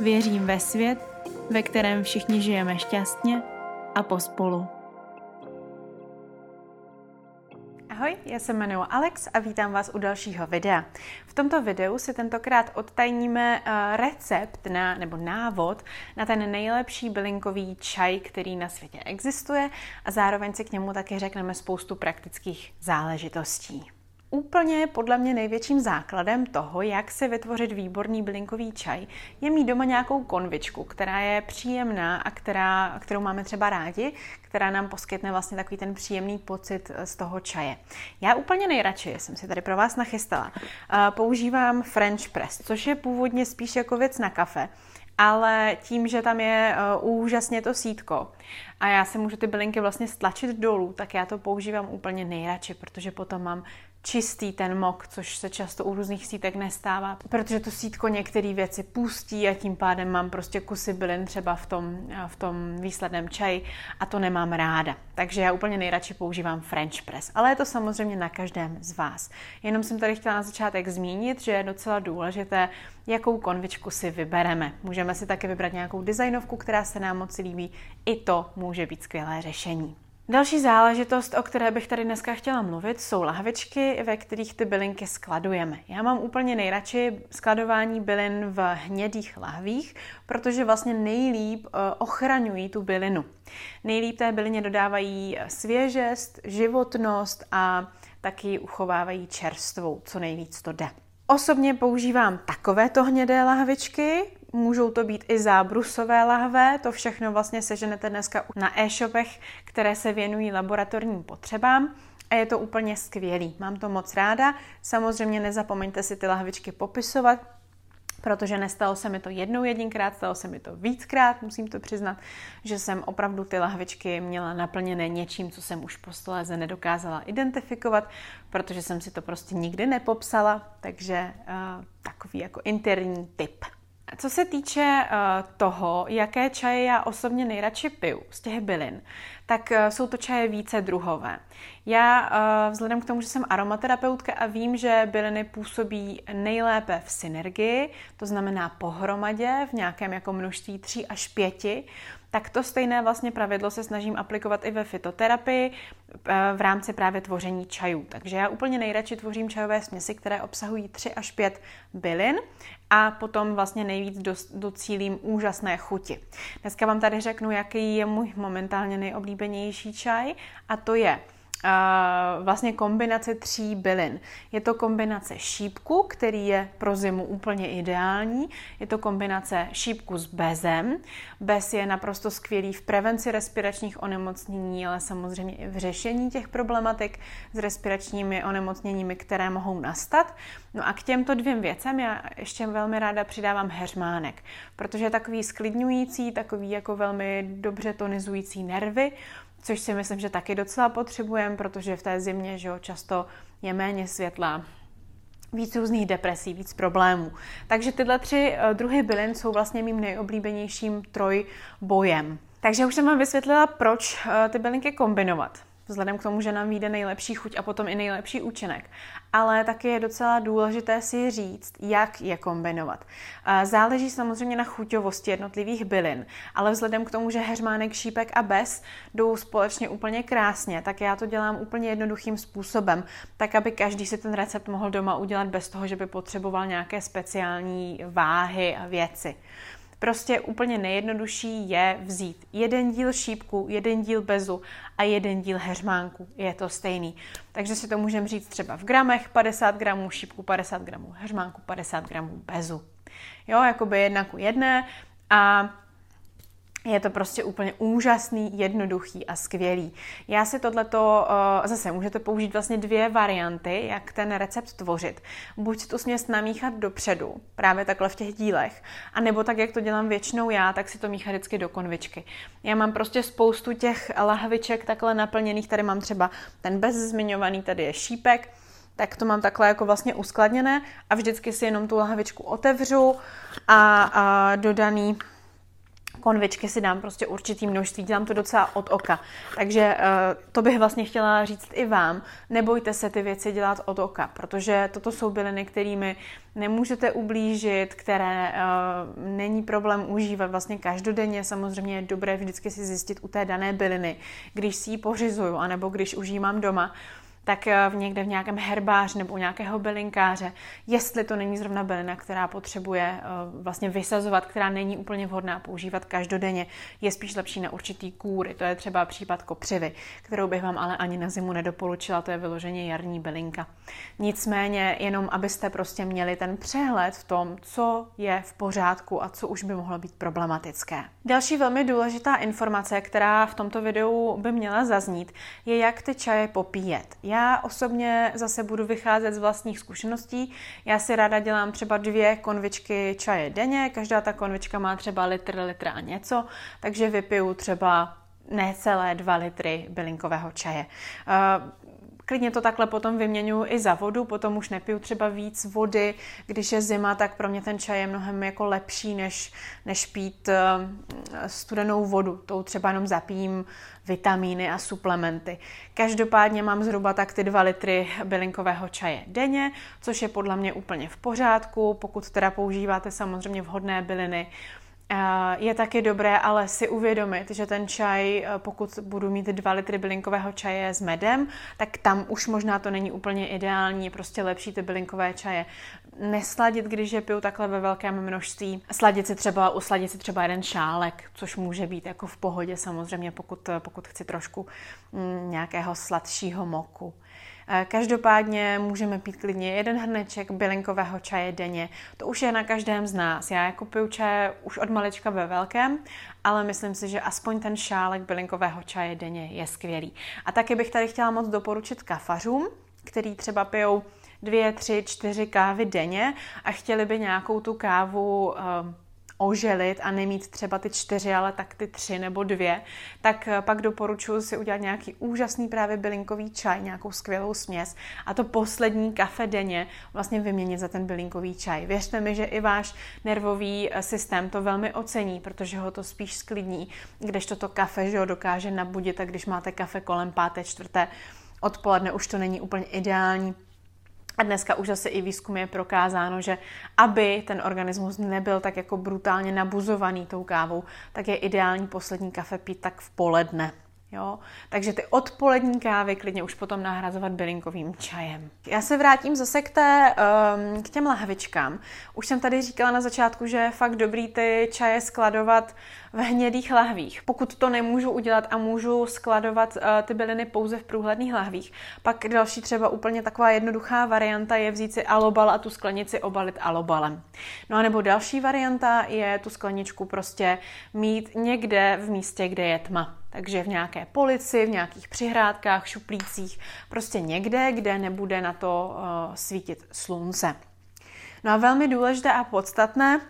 Věřím ve svět, ve kterém všichni žijeme šťastně a pospolu. Ahoj, já se jmenuji Alex a vítám vás u dalšího videa. V tomto videu si tentokrát odtajníme eh, recept na, nebo návod na ten nejlepší bylinkový čaj, který na světě existuje a zároveň si k němu také řekneme spoustu praktických záležitostí. Úplně podle mě největším základem toho, jak se vytvořit výborný bylinkový čaj, je mít doma nějakou konvičku, která je příjemná a která, kterou máme třeba rádi, která nám poskytne vlastně takový ten příjemný pocit z toho čaje. Já úplně nejradši, jsem si tady pro vás nachystala, používám French press, což je původně spíš jako věc na kafe, ale tím, že tam je uh, úžasně to sítko a já si můžu ty bylinky vlastně stlačit dolů, tak já to používám úplně nejradši, protože potom mám čistý ten mok, což se často u různých sítek nestává, protože to sítko některé věci pustí a tím pádem mám prostě kusy bylin třeba v tom, v tom výsledném čaji a to nemám ráda. Takže já úplně nejradši používám French press, ale je to samozřejmě na každém z vás. Jenom jsem tady chtěla na začátek zmínit, že je docela důležité, jakou konvičku si vybereme. Můžeme si také vybrat nějakou designovku, která se nám moc líbí. I to může být skvělé řešení. Další záležitost, o které bych tady dneska chtěla mluvit, jsou lahvičky, ve kterých ty bylinky skladujeme. Já mám úplně nejradši skladování bylin v hnědých lahvích, protože vlastně nejlíp eh, ochraňují tu bylinu. Nejlíp té bylině dodávají svěžest, životnost a taky uchovávají čerstvou, co nejvíc to jde. Osobně používám takovéto hnědé lahvičky, můžou to být i zábrusové lahve, to všechno vlastně seženete dneska na e-shopech, které se věnují laboratorním potřebám a je to úplně skvělý. Mám to moc ráda. Samozřejmě nezapomeňte si ty lahvičky popisovat, protože nestalo se mi to jednou jedinkrát, stalo se mi to víckrát, musím to přiznat, že jsem opravdu ty lahvičky měla naplněné něčím, co jsem už posléze nedokázala identifikovat, protože jsem si to prostě nikdy nepopsala, takže uh, takový jako interní tip. Co se týče uh, toho, jaké čaje já osobně nejradši piju z těch bylin, tak uh, jsou to čaje více druhové. Já uh, vzhledem k tomu, že jsem aromaterapeutka a vím, že byliny působí nejlépe v synergii, to znamená pohromadě v nějakém jako množství 3 až 5, tak to stejné vlastně pravidlo se snažím aplikovat i ve fitoterapii v rámci právě tvoření čajů. Takže já úplně nejradši tvořím čajové směsi, které obsahují 3 až 5 bylin a potom vlastně nejvíc docílím úžasné chuti. Dneska vám tady řeknu, jaký je můj momentálně nejoblíbenější čaj a to je vlastně kombinace tří bylin. Je to kombinace šípku, který je pro zimu úplně ideální. Je to kombinace šípku s bezem. Bez je naprosto skvělý v prevenci respiračních onemocnění, ale samozřejmě i v řešení těch problematik s respiračními onemocněními, které mohou nastat. No a k těmto dvěm věcem já ještě velmi ráda přidávám heřmánek, protože je takový sklidňující, takový jako velmi dobře tonizující nervy, což si myslím, že taky docela potřebujeme, protože v té zimě že jo, často je méně světla, víc různých depresí, víc problémů. Takže tyhle tři eh, druhy bylin jsou vlastně mým nejoblíbenějším trojbojem. Takže už jsem vám vysvětlila, proč eh, ty bylinky kombinovat vzhledem k tomu, že nám vyjde nejlepší chuť a potom i nejlepší účinek. Ale taky je docela důležité si říct, jak je kombinovat. Záleží samozřejmě na chuťovosti jednotlivých bylin, ale vzhledem k tomu, že heřmánek, šípek a bez jdou společně úplně krásně, tak já to dělám úplně jednoduchým způsobem, tak aby každý si ten recept mohl doma udělat bez toho, že by potřeboval nějaké speciální váhy a věci. Prostě úplně nejjednodušší je vzít jeden díl šípku, jeden díl bezu a jeden díl heřmánku. Je to stejný. Takže si to můžeme říct třeba v gramech, 50 gramů šípku, 50 gramů heřmánku, 50 gramů bezu. Jo, jakoby jedna ku jedné. A je to prostě úplně úžasný, jednoduchý a skvělý. Já si tohleto, uh, zase můžete použít vlastně dvě varianty, jak ten recept tvořit. Buď tu směs namíchat dopředu, právě takhle v těch dílech, a nebo tak, jak to dělám většinou já, tak si to míchat vždycky do konvičky. Já mám prostě spoustu těch lahviček takhle naplněných, tady mám třeba ten bezzmiňovaný, tady je šípek, tak to mám takhle jako vlastně uskladněné a vždycky si jenom tu lahvičku otevřu a, a dodaný konvičky si dám prostě určitý množství, dělám to docela od oka. Takže uh, to bych vlastně chtěla říct i vám. Nebojte se ty věci dělat od oka, protože toto jsou byliny, kterými nemůžete ublížit, které uh, není problém užívat vlastně každodenně. Samozřejmě je dobré vždycky si zjistit u té dané byliny, když si ji pořizuju, anebo když užívám doma, tak eh, v někde v nějakém herbáři nebo u nějakého bylinkáře, jestli to není zrovna bylina, která potřebuje eh, vlastně vysazovat, která není úplně vhodná používat každodenně, je spíš lepší na určitý kůry. To je třeba případ kopřivy, kterou bych vám ale ani na zimu nedoporučila, to je vyloženě jarní bylinka. Nicméně jenom, abyste prostě měli ten přehled v tom, co je v pořádku a co už by mohlo být problematické. Další velmi důležitá informace, která v tomto videu by měla zaznít, je, jak ty čaje popíjet. Já osobně zase budu vycházet z vlastních zkušeností. Já si ráda dělám třeba dvě konvičky čaje denně, každá ta konvička má třeba litr, litr a něco, takže vypiju třeba necelé dva litry bylinkového čaje. Klidně to takhle potom vyměňuji i za vodu, potom už nepiju třeba víc vody. Když je zima, tak pro mě ten čaj je mnohem jako lepší, než, než pít uh, studenou vodu. Tou třeba jenom zapijím vitamíny a suplementy. Každopádně mám zhruba tak ty 2 litry bylinkového čaje denně, což je podle mě úplně v pořádku, pokud teda používáte samozřejmě vhodné byliny, je taky dobré ale si uvědomit, že ten čaj, eh, pokud budu mít 2 litry bylinkového čaje s medem, tak tam už možná to není úplně ideální, prostě lepší ty bylinkové čaje nesladit, když je piju takhle ve velkém množství. Sladit si třeba, usladit si třeba jeden šálek, což může být jako v pohodě samozřejmě, pokud, pokud chci trošku mm, nějakého sladšího moku. Eh, každopádně můžeme pít klidně jeden hrneček bylinkového čaje denně. To už je na každém z nás. Já jako piju čaje už od malička ve velkém, ale myslím si, že aspoň ten šálek bylinkového čaje denně je skvělý. A taky bych tady chtěla moc doporučit kafařům, který třeba pijou dvě, tři, čtyři kávy denně a chtěli by nějakou tu kávu uh, oželit a nemít třeba ty čtyři, ale tak ty tři nebo dvě, tak eh, pak doporučuji si udělat nějaký úžasný právě bylinkový čaj, nějakou skvělou směs a to poslední kafe denně vlastně vyměnit za ten bylinkový čaj. Věřte mi, že i váš nervový eh, systém to velmi ocení, protože ho to spíš sklidní, když toto kafe že ho dokáže nabudit a když máte kafe kolem páté, čtvrté odpoledne, už to není úplně ideální a dneska už zase i výzkum je prokázáno, že aby ten organismus nebyl tak jako brutálně nabuzovaný tou kávou, tak je ideální poslední kafe pít tak v poledne. Jo? Takže ty odpolední kávy klidně už potom nahrazovat bylinkovým čajem. Já se vrátím zase k, té, um, k těm lahvičkám. Už jsem tady říkala na začátku, že je fakt dobrý ty čaje skladovat v hnědých lahvích. Pokud to nemůžu udělat a můžu skladovat uh, ty byliny pouze v průhledných lahvích, pak další třeba úplně taková jednoduchá varianta je vzít si alobal a tu sklenici obalit alobalem. No a nebo další varianta je tu skleničku prostě mít někde v místě, kde je tma. Takže v nějaké polici, v nějakých přihrádkách, šuplících, prostě někde, kde nebude na to uh, svítit slunce. No a velmi důležité a podstatné,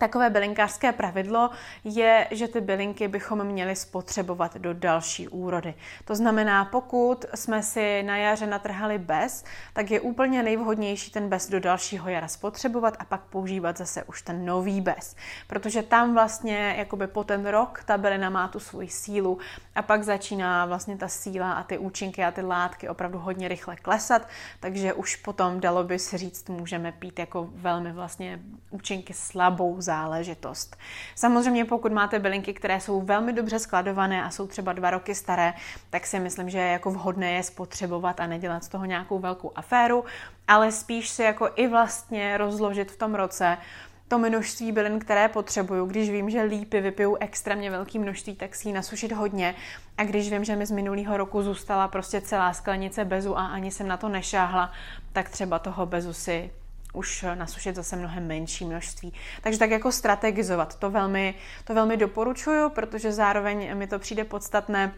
Takové bylinkářské pravidlo je, že ty bylinky bychom měli spotřebovat do další úrody. To znamená, pokud jsme si na jaře natrhali bez, tak je úplně nejvhodnější ten bez do dalšího jara spotřebovat a pak používat zase už ten nový bez. Protože tam vlastně jakoby po ten rok ta bylina má tu svoji sílu a pak začíná vlastně ta síla a ty účinky a ty látky opravdu hodně rychle klesat, takže už potom dalo by se říct, můžeme pít jako velmi vlastně účinky slabou záležitost. Samozřejmě pokud máte bylinky, které jsou velmi dobře skladované a jsou třeba dva roky staré, tak si myslím, že je jako vhodné je spotřebovat a nedělat z toho nějakou velkou aféru, ale spíš si jako i vlastně rozložit v tom roce to množství bylin, které potřebuju. Když vím, že lípy vypiju extrémně velké množství, tak si ji nasušit hodně. A když vím, že mi z minulého roku zůstala prostě celá sklenice bezu a ani jsem na to nešáhla, tak třeba toho bezu si už nasušit zase mnohem menší množství. Takže tak jako strategizovat, to velmi, to velmi doporučuju, protože zároveň mi to přijde podstatné,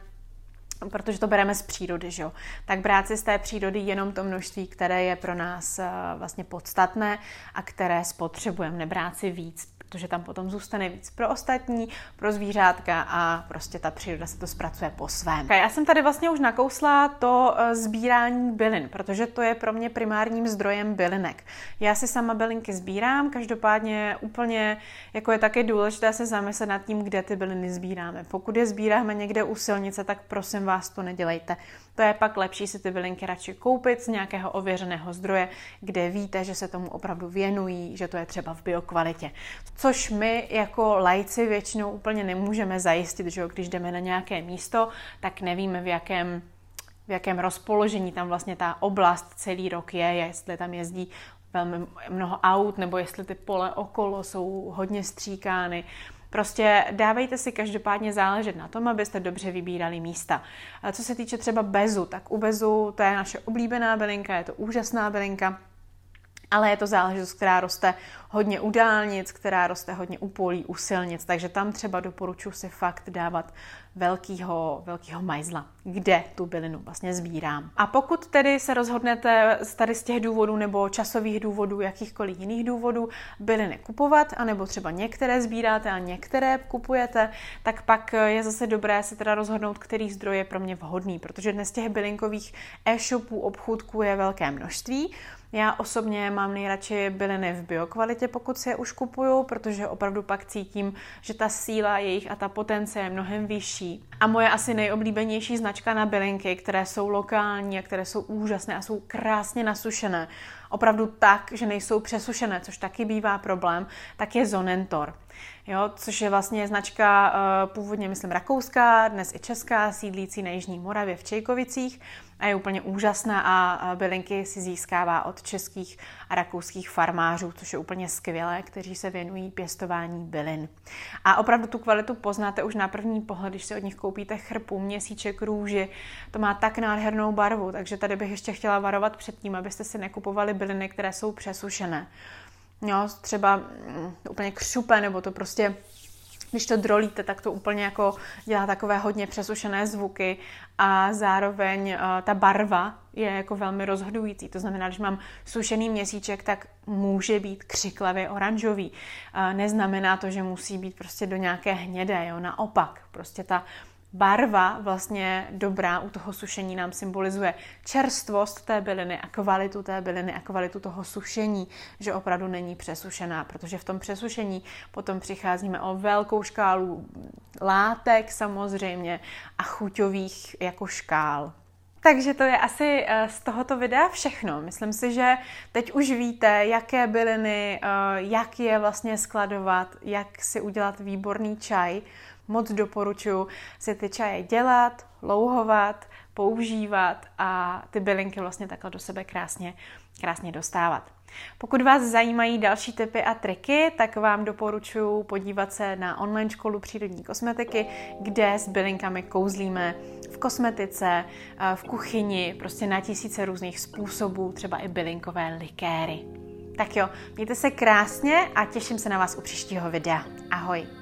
protože to bereme z přírody, že jo? tak brát si z té přírody jenom to množství, které je pro nás eh, vlastně podstatné a které spotřebujeme, nebrát si víc, protože tam potom zůstane víc pro ostatní, pro zvířátka a prostě ta příroda se to zpracuje po svém. Já jsem tady vlastně už nakousla to eh, sbírání bylin, protože to je pro mě primárním zdrojem bylinek. Já si sama bylinky sbírám, každopádně úplně jako je taky důležité se zamyslet nad tím, kde ty byliny sbíráme. Pokud je sbíráme někde u silnice, tak prosím vás to nedělejte. To je pak lepší si ty bylinky radši koupit z nějakého ověřeného zdroje, kde víte, že se tomu opravdu věnují, že to je třeba v biokvalitě. Což my jako lajci většinou úplně nemůžeme zajistit, že když jdeme na nějaké místo, tak nevíme, v jakém v jakém rozpoložení tam vlastně ta oblast celý rok je, jestli tam jezdí velmi mnoho aut, nebo jestli ty pole okolo jsou hodně stříkány. Prostě dávejte si každopádně záležet na tom, abyste dobře vybírali místa. A co se týče třeba bezu, tak u bezu to je naše oblíbená bylinka, je to úžasná bylinka, ale je to záležitost, která roste hodně u dálnic, která roste hodně u polí, u silnic, takže tam třeba doporučuji si fakt dávat velkýho, velkýho majzla, kde tu bylinu vlastně sbírám. A pokud tedy se rozhodnete z tady z těch důvodů nebo časových důvodů, jakýchkoliv jiných důvodů byliny kupovat, anebo třeba některé sbíráte a některé kupujete, tak pak je zase dobré se teda rozhodnout, který zdroj je pro mě vhodný, protože dnes těch bylinkových e-shopů, obchůdků je velké množství. Já osobně mám nejradši byliny v biokvalitě, pokud si je už kupuju, protože opravdu pak cítím, že ta síla jejich a ta potence je mnohem vyšší. A moje asi nejoblíbenější značka na bylinky, které jsou lokální a které jsou úžasné a jsou krásně nasušené, opravdu tak, že nejsou přesušené, což taky bývá problém, tak je Zonentor. Jo, což je vlastně značka uh, původně, myslím, rakouská, dnes i česká, sídlící na Jižní Moravě v Čejkovicích a je úplně úžasná a bylinky si získává od českých a rakouských farmářů, což je úplně skvělé, kteří se věnují pěstování bylin. A opravdu tu kvalitu poznáte už na první pohled, když si od nich koupíte chrpu, měsíček, růži. To má tak nádhernou barvu, takže tady bych ještě chtěla varovat před tím, abyste si nekupovali byliny, které jsou přesušené. Jo, třeba mm, úplně křupe, nebo to prostě když to drolíte, tak to úplně jako dělá takové hodně přesušené zvuky a zároveň uh, ta barva je jako velmi rozhodující. To znamená, když mám sušený měsíček, tak může být křiklavě oranžový. Uh, neznamená to, že musí být prostě do nějaké hnědé, jo? naopak. Prostě ta barva vlastně dobrá u toho sušení nám symbolizuje čerstvost té byliny a kvalitu té byliny a kvalitu toho sušení, že opravdu není přesušená, protože v tom přesušení potom přicházíme o velkou škálu látek samozřejmě a chuťových jako škál. Takže to je asi eh, z tohoto videa všechno. Myslím si, že teď už víte, jaké byliny, eh, jak je vlastně skladovat, jak si udělat výborný čaj moc doporučuji si ty čaje dělat, louhovat, používat a ty bylinky vlastně takhle do sebe krásně, krásně dostávat. Pokud vás zajímají další typy a triky, tak vám doporučuji podívat se na online školu přírodní kosmetiky, kde s bylinkami kouzlíme v kosmetice, eh, v kuchyni, prostě na tisíce různých způsobů, třeba i bylinkové likéry. Tak jo, mějte se krásně a těším se na vás u příštího videa. Ahoj!